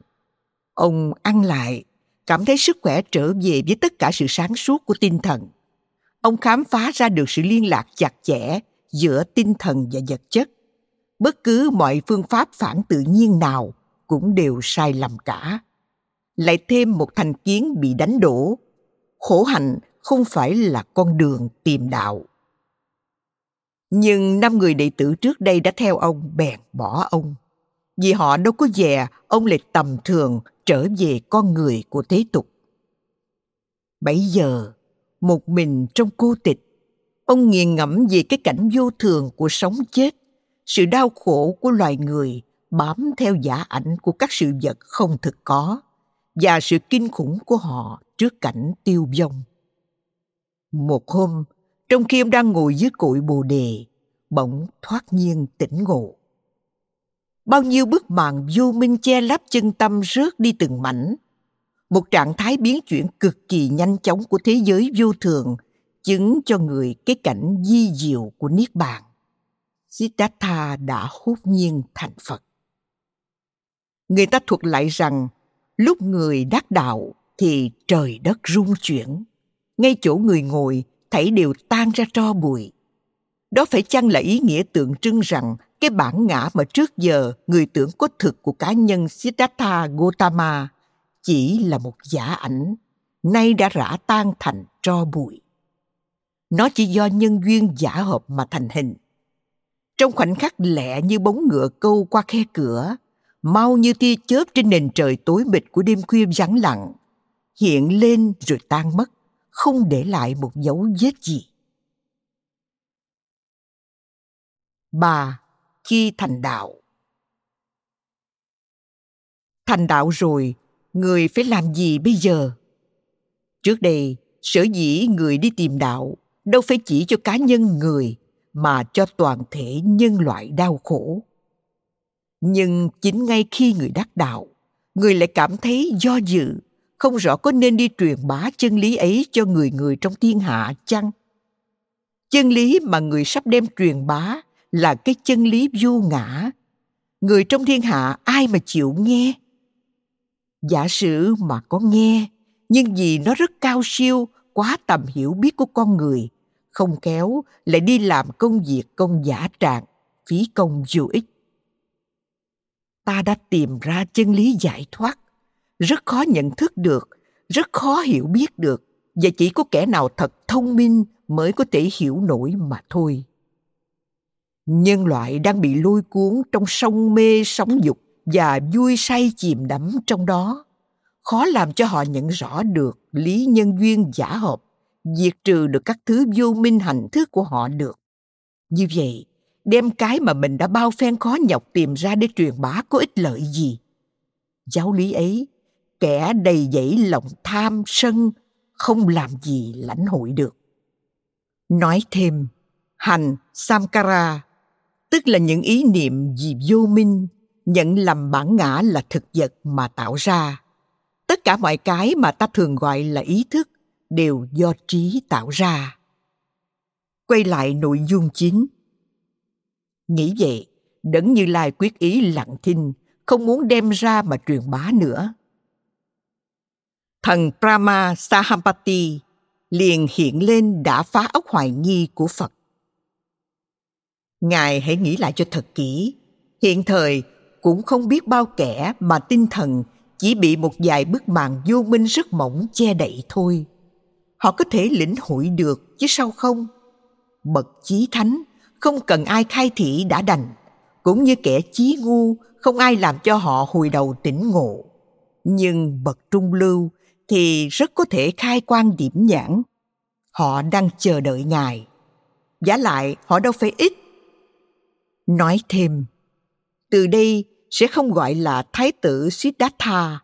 Ông ăn lại, cảm thấy sức khỏe trở về với tất cả sự sáng suốt của tinh thần. ông khám phá ra được sự liên lạc chặt chẽ giữa tinh thần và vật chất bất cứ mọi phương pháp phản tự nhiên nào cũng đều sai lầm cả. Lại thêm một thành kiến bị đánh đổ. Khổ hạnh không phải là con đường tìm đạo. Nhưng năm người đệ tử trước đây đã theo ông bèn bỏ ông. Vì họ đâu có dè, ông lại tầm thường trở về con người của thế tục. Bấy giờ, một mình trong cô tịch, ông nghiền ngẫm về cái cảnh vô thường của sống chết sự đau khổ của loài người bám theo giả ảnh của các sự vật không thực có và sự kinh khủng của họ trước cảnh tiêu vong. Một hôm, trong khi ông đang ngồi dưới cội bồ đề, bỗng thoát nhiên tỉnh ngộ. Bao nhiêu bức màn vô minh che lấp chân tâm rớt đi từng mảnh, một trạng thái biến chuyển cực kỳ nhanh chóng của thế giới vô thường chứng cho người cái cảnh di diệu của niết bàn siddhartha đã hốt nhiên thành phật người ta thuật lại rằng lúc người đắc đạo thì trời đất rung chuyển ngay chỗ người ngồi thảy đều tan ra tro bụi đó phải chăng là ý nghĩa tượng trưng rằng cái bản ngã mà trước giờ người tưởng có thực của cá nhân Siddhartha Gautama chỉ là một giả ảnh, nay đã rã tan thành tro bụi. Nó chỉ do nhân duyên giả hợp mà thành hình. Trong khoảnh khắc lẹ như bóng ngựa câu qua khe cửa, mau như tia chớp trên nền trời tối mịt của đêm khuya vắng lặng, hiện lên rồi tan mất, không để lại một dấu vết gì. Bà khi thành đạo. Thành đạo rồi, người phải làm gì bây giờ? Trước đây, sở dĩ người đi tìm đạo đâu phải chỉ cho cá nhân người mà cho toàn thể nhân loại đau khổ. Nhưng chính ngay khi người đắc đạo, người lại cảm thấy do dự, không rõ có nên đi truyền bá chân lý ấy cho người người trong thiên hạ chăng? Chân lý mà người sắp đem truyền bá là cái chân lý vô ngã người trong thiên hạ ai mà chịu nghe giả sử mà có nghe nhưng vì nó rất cao siêu quá tầm hiểu biết của con người không kéo lại đi làm công việc, công giả trạng, phí công vô ích. Ta đã tìm ra chân lý giải thoát. Rất khó nhận thức được, rất khó hiểu biết được, và chỉ có kẻ nào thật thông minh mới có thể hiểu nổi mà thôi. Nhân loại đang bị lôi cuốn trong sông mê sóng dục và vui say chìm đắm trong đó. Khó làm cho họ nhận rõ được lý nhân duyên giả hợp diệt trừ được các thứ vô minh hành thức của họ được. Như vậy, đem cái mà mình đã bao phen khó nhọc tìm ra để truyền bá có ích lợi gì? Giáo lý ấy, kẻ đầy dẫy lòng tham sân không làm gì lãnh hội được. Nói thêm, hành samkara, tức là những ý niệm vì vô minh, nhận lầm bản ngã là thực vật mà tạo ra. Tất cả mọi cái mà ta thường gọi là ý thức đều do trí tạo ra. Quay lại nội dung chính. Nghĩ vậy, đấng như lai quyết ý lặng thinh, không muốn đem ra mà truyền bá nữa. Thần brahma sahampati liền hiện lên đã phá ốc hoài nghi của phật. Ngài hãy nghĩ lại cho thật kỹ, hiện thời cũng không biết bao kẻ mà tinh thần chỉ bị một vài bức màn vô minh rất mỏng che đậy thôi họ có thể lĩnh hội được chứ sao không? Bậc chí thánh không cần ai khai thị đã đành. Cũng như kẻ chí ngu không ai làm cho họ hồi đầu tỉnh ngộ. Nhưng bậc trung lưu thì rất có thể khai quan điểm nhãn. Họ đang chờ đợi ngài. Giả lại họ đâu phải ít. Nói thêm, từ đây sẽ không gọi là Thái tử Siddhartha,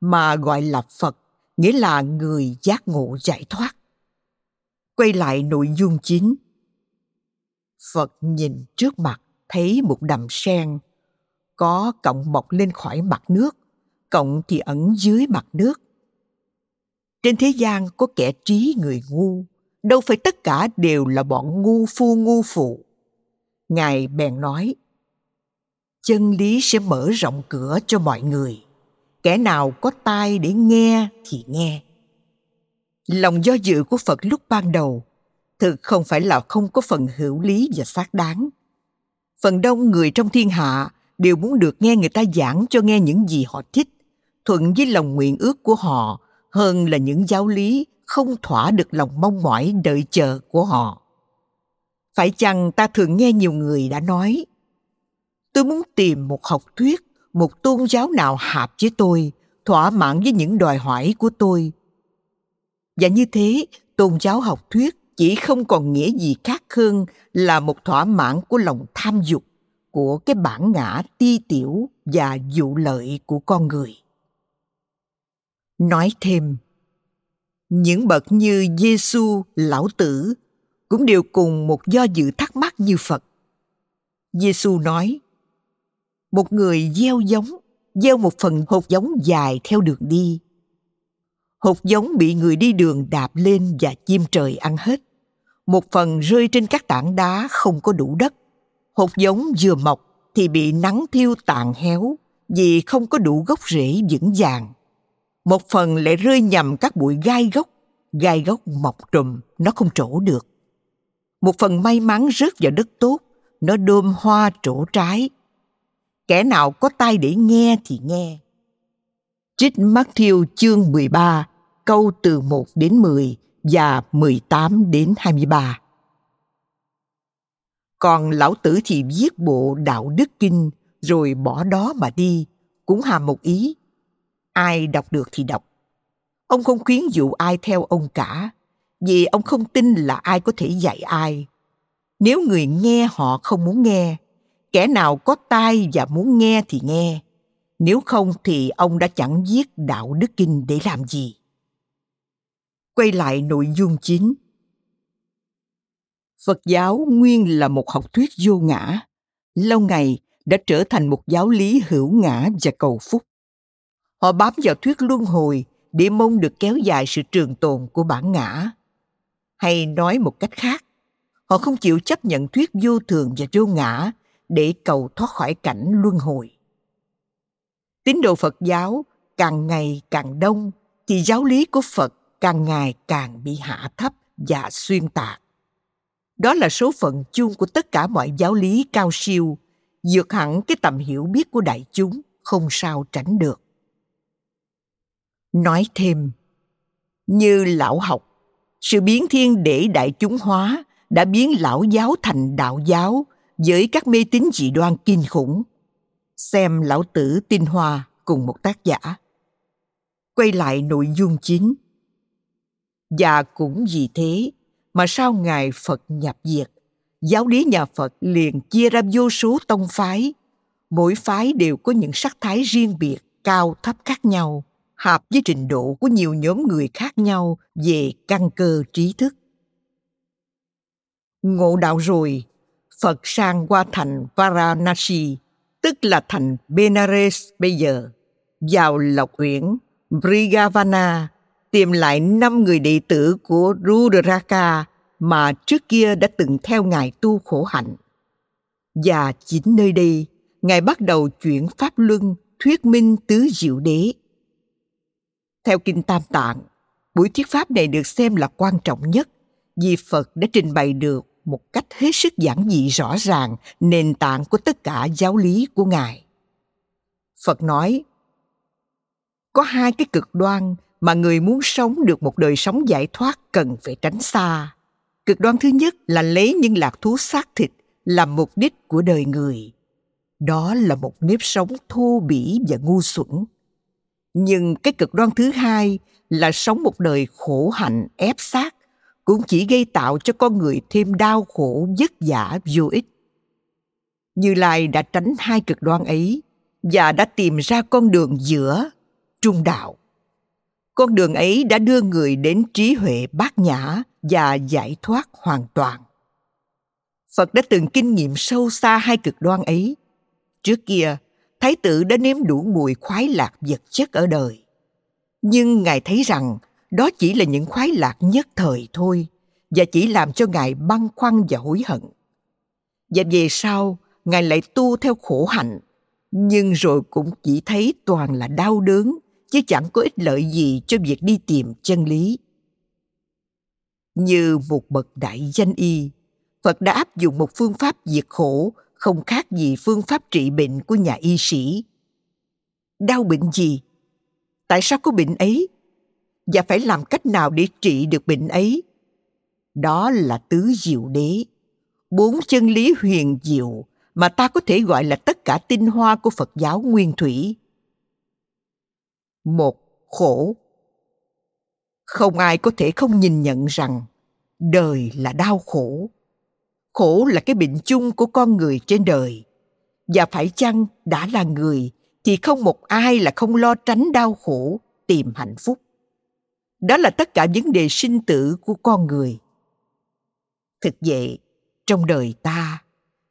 mà gọi là Phật, nghĩa là người giác ngộ giải thoát. Quay lại nội dung chính. Phật nhìn trước mặt thấy một đầm sen, có cọng mọc lên khỏi mặt nước, cọng thì ẩn dưới mặt nước. Trên thế gian có kẻ trí người ngu, đâu phải tất cả đều là bọn ngu phu ngu phụ ngài bèn nói chân lý sẽ mở rộng cửa cho mọi người kẻ nào có tai để nghe thì nghe. Lòng do dự của phật lúc ban đầu thực không phải là không có phần hữu lý và xác đáng. Phần đông người trong thiên hạ đều muốn được nghe người ta giảng cho nghe những gì họ thích, thuận với lòng nguyện ước của họ hơn là những giáo lý không thỏa được lòng mong mỏi, đợi chờ của họ. Phải chăng ta thường nghe nhiều người đã nói, tôi muốn tìm một học thuyết một tôn giáo nào hợp với tôi thỏa mãn với những đòi hỏi của tôi và như thế tôn giáo học thuyết chỉ không còn nghĩa gì khác hơn là một thỏa mãn của lòng tham dục của cái bản ngã ti tiểu và dụ lợi của con người nói thêm những bậc như Giêsu, lão tử cũng đều cùng một do dự thắc mắc như Phật. Giêsu nói: một người gieo giống, gieo một phần hột giống dài theo đường đi. Hột giống bị người đi đường đạp lên và chim trời ăn hết. Một phần rơi trên các tảng đá không có đủ đất. Hột giống vừa mọc thì bị nắng thiêu tàn héo vì không có đủ gốc rễ vững vàng một phần lại rơi nhầm các bụi gai gốc gai gốc mọc trùm nó không trổ được một phần may mắn rớt vào đất tốt nó đơm hoa trổ trái kẻ nào có tai để nghe thì nghe. Trích Matthew chương 13 câu từ 1 đến 10 và 18 đến 23. Còn lão tử thì viết bộ đạo đức kinh rồi bỏ đó mà đi, cũng hàm một ý. Ai đọc được thì đọc. Ông không khuyến dụ ai theo ông cả vì ông không tin là ai có thể dạy ai. Nếu người nghe họ không muốn nghe kẻ nào có tai và muốn nghe thì nghe. Nếu không thì ông đã chẳng viết đạo đức kinh để làm gì. Quay lại nội dung chính. Phật giáo nguyên là một học thuyết vô ngã. Lâu ngày đã trở thành một giáo lý hữu ngã và cầu phúc. Họ bám vào thuyết luân hồi để mong được kéo dài sự trường tồn của bản ngã. Hay nói một cách khác, họ không chịu chấp nhận thuyết vô thường và vô ngã để cầu thoát khỏi cảnh luân hồi. Tín đồ Phật giáo càng ngày càng đông thì giáo lý của Phật càng ngày càng bị hạ thấp và xuyên tạc. Đó là số phận chung của tất cả mọi giáo lý cao siêu, vượt hẳn cái tầm hiểu biết của đại chúng, không sao tránh được nói thêm như lão học sự biến thiên để đại chúng hóa đã biến lão giáo thành đạo giáo với các mê tín dị đoan kinh khủng. Xem lão tử tinh hoa cùng một tác giả. Quay lại nội dung chính. Và cũng vì thế mà sau ngày phật nhập diệt, giáo lý nhà phật liền chia ra vô số tông phái. Mỗi phái đều có những sắc thái riêng biệt, cao, thấp khác nhau, hợp với trình độ của nhiều nhóm người khác nhau về căn cơ trí thức. Ngộ đạo rồi phật sang qua thành varanasi tức là thành benares bây giờ vào lộc uyển brigavana tìm lại năm người đệ tử của Rudraka mà trước kia đã từng theo ngài tu khổ hạnh. Và chính nơi đây, ngài bắt đầu chuyển pháp luân thuyết minh tứ diệu đế theo Kinh Tam Tạng, buổi thuyết pháp này được xem là quan trọng nhất vì Phật đã trình bày được một cách hết sức giản dị rõ ràng nền tảng của tất cả giáo lý của Ngài. Phật nói, có hai cái cực đoan mà người muốn sống được một đời sống giải thoát cần phải tránh xa. Cực đoan thứ nhất là lấy những lạc thú xác thịt làm mục đích của đời người. Đó là một nếp sống thô bỉ và ngu xuẩn nhưng cái cực đoan thứ hai là sống một đời khổ hạnh ép sát cũng chỉ gây tạo cho con người thêm đau khổ, vất vả, vô ích. Như lai đã tránh hai cực đoan ấy và đã tìm ra con đường giữa trung đạo. Con đường ấy đã đưa người đến trí huệ bát nhã và giải thoát hoàn toàn. Phật đã từng kinh nghiệm sâu xa hai cực đoan ấy. Trước kia, thái tử đã nếm đủ mùi khoái lạc vật chất ở đời. Nhưng ngài thấy rằng đó chỉ là những khoái lạc nhất thời thôi và chỉ làm cho ngài băn khoăn và hối hận và về sau ngài lại tu theo khổ hạnh nhưng rồi cũng chỉ thấy toàn là đau đớn chứ chẳng có ích lợi gì cho việc đi tìm chân lý Như một bậc đại danh y, Phật đã áp dụng một phương pháp diệt khổ không khác gì phương pháp trị bệnh của nhà y sĩ. Đau bệnh gì? Tại sao có bệnh ấy? Và phải làm cách nào để trị được bệnh ấy? Đó là tứ diệu đế, bốn chân lý huyền diệu mà ta có thể gọi là tất cả tinh hoa của Phật giáo nguyên thủy. Một, khổ. Không ai có thể không nhìn nhận rằng đời là đau khổ khổ là cái bệnh chung của con người trên đời và phải chăng đã là người thì không một ai là không lo tránh đau khổ tìm hạnh phúc đó là tất cả vấn đề sinh tử của con người. Thực vậy, trong đời ta,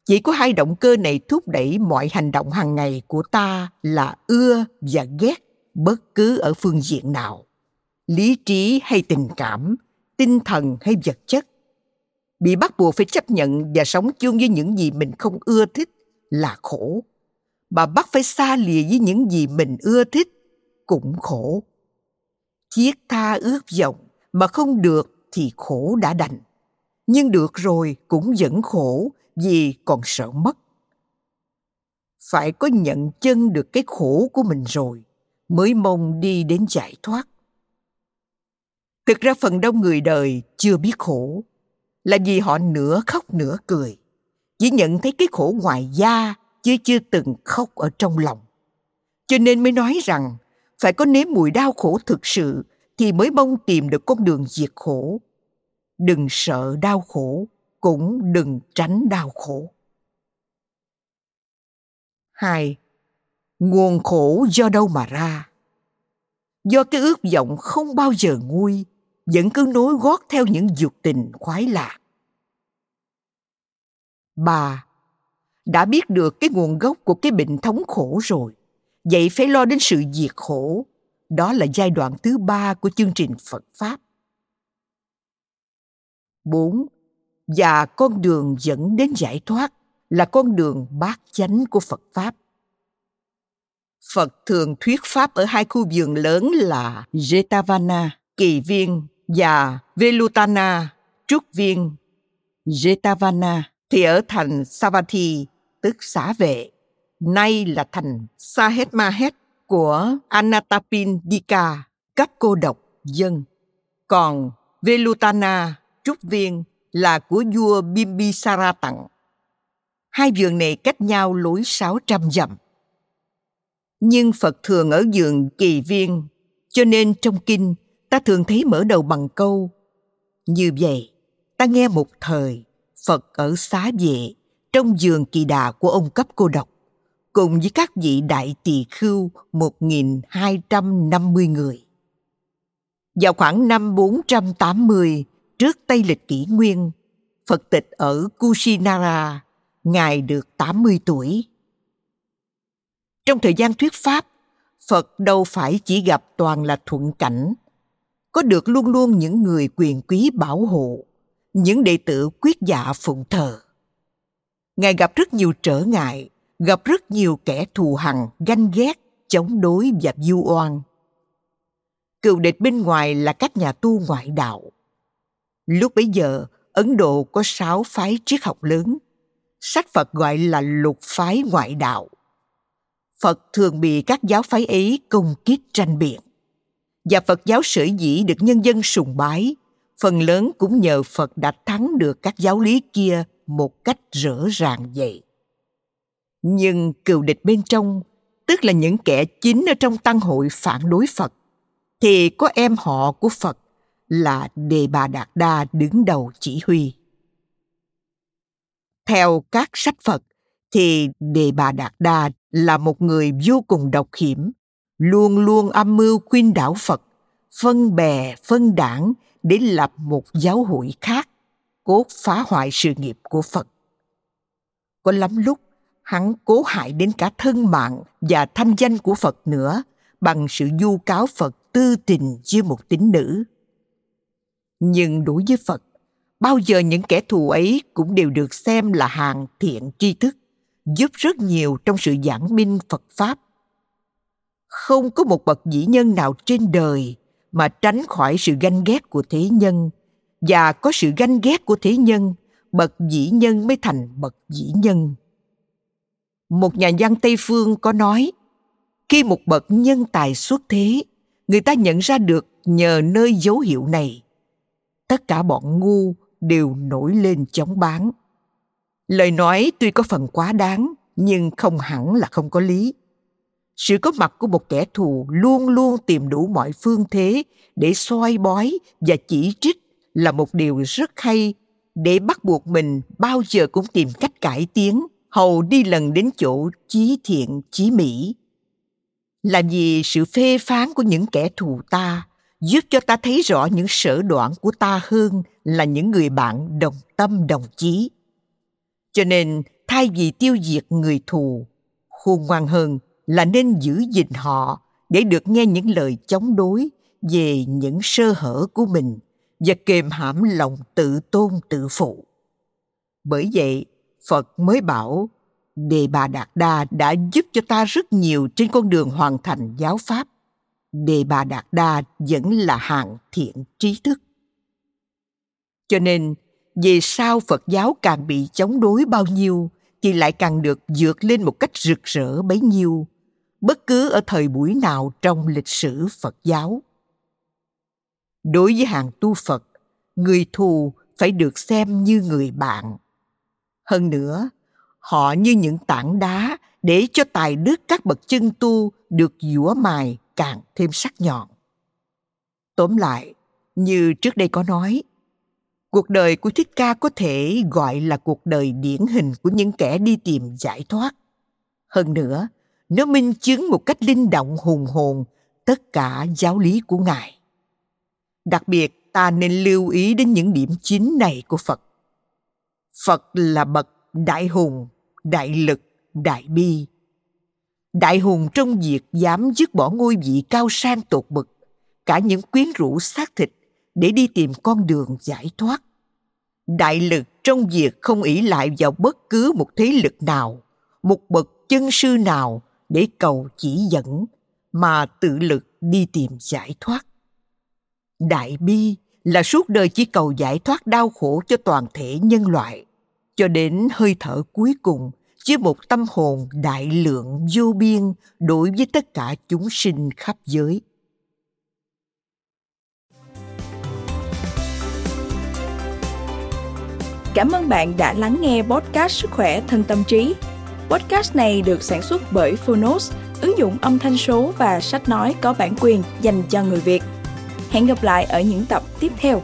chỉ có hai động cơ này thúc đẩy mọi hành động hàng ngày của ta là ưa và ghét bất cứ ở phương diện nào. Lý trí hay tình cảm, tinh thần hay vật chất. Bị bắt buộc phải chấp nhận và sống chung với những gì mình không ưa thích là khổ. Mà bắt phải xa lìa với những gì mình ưa thích cũng khổ chiết tha ước vọng mà không được thì khổ đã đành. Nhưng được rồi cũng vẫn khổ vì còn sợ mất. Phải có nhận chân được cái khổ của mình rồi mới mong đi đến giải thoát. Thực ra phần đông người đời chưa biết khổ, là vì họ nửa khóc nửa cười, chỉ nhận thấy cái khổ ngoài da chứ chưa từng khóc ở trong lòng. Cho nên mới nói rằng phải có nếm mùi đau khổ thực sự thì mới mong tìm được con đường diệt khổ. Đừng sợ đau khổ, cũng đừng tránh đau khổ. Hai, nguồn khổ do đâu mà ra? Do cái ước vọng không bao giờ nguôi, vẫn cứ nối gót theo những dục tình khoái lạc. Ba, đã biết được cái nguồn gốc của cái bệnh thống khổ rồi vậy phải lo đến sự diệt khổ. Đó là giai đoạn thứ ba của chương trình phật pháp. Bốn và con đường dẫn đến giải thoát là con đường bát chánh của phật pháp. Phật thường thuyết pháp ở hai khu vườn lớn là jetavana kỳ viên và velutana trúc viên. Jetavana thì ở thành Savatthi, tức xã vệ, nay là thành Sahet Mahet của Anatapindika, cấp cô độc dân. Còn Velutana, trúc viên là của vua Bimbisara tặng. Hai vườn này cách nhau lối 600 dặm. Nhưng Phật thường ở vườn kỳ viên, cho nên trong kinh ta thường thấy mở đầu bằng câu Như vậy, ta nghe một thời Phật ở xá vệ, trong vườn kỳ đà của ông cấp cô độc, cùng với các vị đại tỳ khưu 1.250 người. Vào khoảng năm 480 trước Tây lịch kỷ nguyên, Phật tịch ở Kushinara, Ngài được 80 tuổi. Trong thời gian thuyết Pháp, Phật đâu phải chỉ gặp toàn là thuận cảnh, có được luôn luôn những người quyền quý bảo hộ những đệ tử quyết dạ phụng thờ. Ngài gặp rất nhiều trở ngại, gặp rất nhiều kẻ thù hằn, ganh ghét, chống đối và vu oan. Cựu địch bên ngoài là các nhà tu ngoại đạo. Lúc bấy giờ, Ấn Độ có sáu phái triết học lớn. Sách Phật gọi là lục phái ngoại đạo. Phật thường bị các giáo phái ấy công kích tranh biện. Và Phật giáo sở dĩ được nhân dân sùng bái phần lớn cũng nhờ Phật đã thắng được các giáo lý kia một cách rõ ràng vậy. Nhưng cựu địch bên trong, tức là những kẻ chính ở trong tăng hội phản đối Phật, thì có em họ của Phật là Đề Bà Đạt Đa đứng đầu chỉ huy. Theo các sách Phật, thì Đề Bà Đạt Đa là một người vô cùng độc hiểm, luôn luôn âm mưu khuyên đảo Phật, phân bè, phân đảng để lập một giáo hội khác cốt phá hoại sự nghiệp của phật có lắm lúc hắn cố hại đến cả thân mạng và thanh danh của phật nữa, bằng sự du cáo phật tư tình với một tín nữ. Nhưng đối với phật, bao giờ những kẻ thù ấy cũng đều được xem là hàng thiện tri thức, giúp rất nhiều trong sự giảng minh phật pháp. Không có một bậc vĩ nhân nào trên đời mà tránh khỏi sự ganh ghét của thế nhân, và có sự ganh ghét của thế nhân, bậc dĩ nhân mới thành bậc dĩ nhân một nhà văn tây phương có nói, khi một bậc nhân tài xuất thế, người ta nhận ra được nhờ nơi dấu hiệu này. Tất cả bọn ngu đều nổi lên chống bán. Lời nói tuy có phần quá đáng, nhưng không hẳn là không có lý. Sự có mặt của một kẻ thù luôn luôn tìm đủ mọi phương thế để soi bói và chỉ trích là một điều rất hay. Để bắt buộc mình, bao giờ cũng tìm cách cải tiến hầu đi lần đến chỗ chí thiện, chí mỹ. Là vì sự phê phán của những kẻ thù ta, giúp cho ta thấy rõ những sở đoạn của ta hơn là những người bạn đồng tâm, đồng chí. Cho nên, thay vì tiêu diệt người thù, khôn ngoan hơn là nên giữ gìn họ để được nghe những lời chống đối về những sơ hở của mình và kềm hãm lòng tự tôn tự phụ. Bởi vậy phật mới bảo, đề bà đạt đa đã giúp cho ta rất nhiều trên con đường hoàn thành giáo pháp. Đề bà đạt đa vẫn là hạng thiện trí thức. Cho nên, về sau phật giáo càng bị chống đối bao nhiêu thì lại càng được vượt lên một cách rực rỡ bấy nhiêu, bất cứ ở thời buổi nào trong lịch sử phật giáo. Đối với hàng tu phật, người thù phải được xem như người bạn hơn nữa, họ như những tảng đá để cho tài đức các bậc chân tu được dũa mài càng thêm sắc nhọn. Tóm lại, như trước đây có nói, cuộc đời của thích ca có thể gọi là cuộc đời điển hình của những kẻ đi tìm giải thoát. Hơn nữa, nó minh chứng một cách linh động hùng hồn tất cả giáo lý của ngài. Đặc biệt, ta nên lưu ý đến những điểm chính này của phật phật là bậc đại hùng, đại lực, đại bi. Đại hùng trong việc dám dứt bỏ ngôi vị cao sang tột bậc, cả những quyến rũ xác thịt để đi tìm con đường giải thoát. Đại lực trong việc không ỷ lại vào bất cứ một thế lực nào, một bậc chân sư nào để cầu chỉ dẫn, mà tự lực đi tìm giải thoát. Đại bi là suốt đời chỉ cầu giải thoát đau khổ cho toàn thể nhân loại cho đến hơi thở cuối cùng với một tâm hồn đại lượng vô biên đối với tất cả chúng sinh khắp giới Cảm ơn bạn đã lắng nghe podcast Sức khỏe thân tâm trí. Podcast này được sản xuất bởi Phonos, ứng dụng âm thanh số và sách nói có bản quyền dành cho người Việt. Hẹn gặp lại ở những tập tiếp theo.